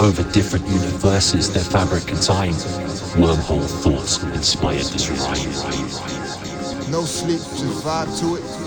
over different universes, their fabric and time. Wormhole thoughts inspired this rhyme. No sleep, just vibe to it.